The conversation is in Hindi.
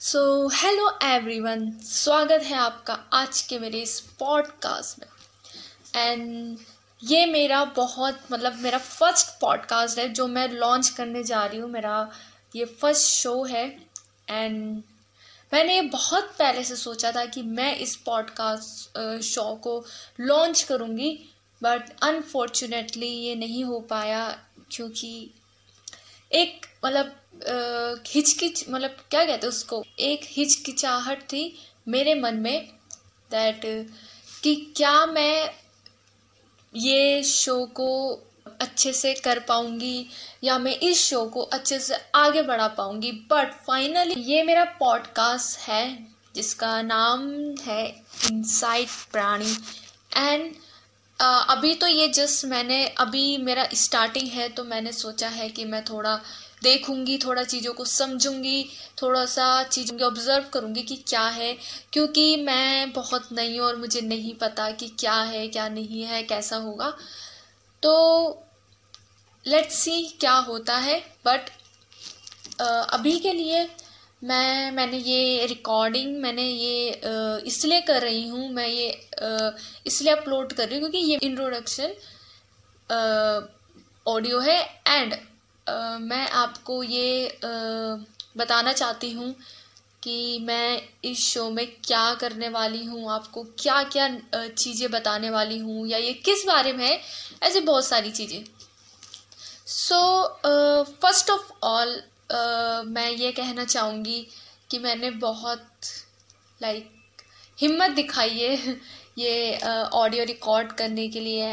सो हेलो एवरीवन स्वागत है आपका आज के मेरे इस पॉडकास्ट में। एंड ये मेरा बहुत मतलब मेरा फ़र्स्ट पॉडकास्ट है जो मैं लॉन्च करने जा रही हूँ। मेरा ये फ़र्स्ट शो है। एंड मैंने बहुत पहले से सोचा था कि मैं इस पॉडकास्ट शो को लॉन्च करूँगी। बट अनफॉर्चुनेटली ये नहीं हो पाया क्योंकि एक मतलब हिचकिच मतलब क्या कहते हैं उसको? एक हिचकिचाहट थी मेरे मन में दैट कि क्या मैं ये शो को अच्छे से कर पाऊँगी या मैं इस शो को अच्छे से आगे बढ़ा पाऊँगी। बट फाइनली ये मेरा पॉडकास्ट है जिसका नाम है इनसाइट प्राणी एंड अभी तो ये जस्ट मैंने, अभी मेरा स्टार्टिंग है तो मैंने सोचा है कि मैं थोड़ा देखूँगी, थोड़ा चीज़ों को समझूँगी, थोड़ा सा चीज़ों को ऑब्ज़र्व करूँगी कि क्या है, क्योंकि मैं बहुत नई हूँ और मुझे नहीं पता कि क्या है, क्या नहीं है, कैसा होगा। तो लेट्स सी क्या होता है बट अभी के लिए मैं, मैंने ये रिकॉर्डिंग मैंने ये इसलिए कर रही हूँ, मैं ये इसलिए अपलोड कर रही हूँ क्योंकि ये इंट्रोडक्शन ऑडियो है एंड मैं आपको ये बताना चाहती हूँ कि मैं इस शो में क्या करने वाली हूँ, आपको क्या क्या चीज़ें बताने वाली हूँ या ये किस बारे में है, ऐसे बहुत सारी चीज़ें। सो फ़र्स्ट ऑफ़ ऑल मैं ये कहना चाहूँगी कि मैंने बहुत लाइक हिम्मत दिखाई है ये ऑडियो रिकॉर्ड करने के लिए।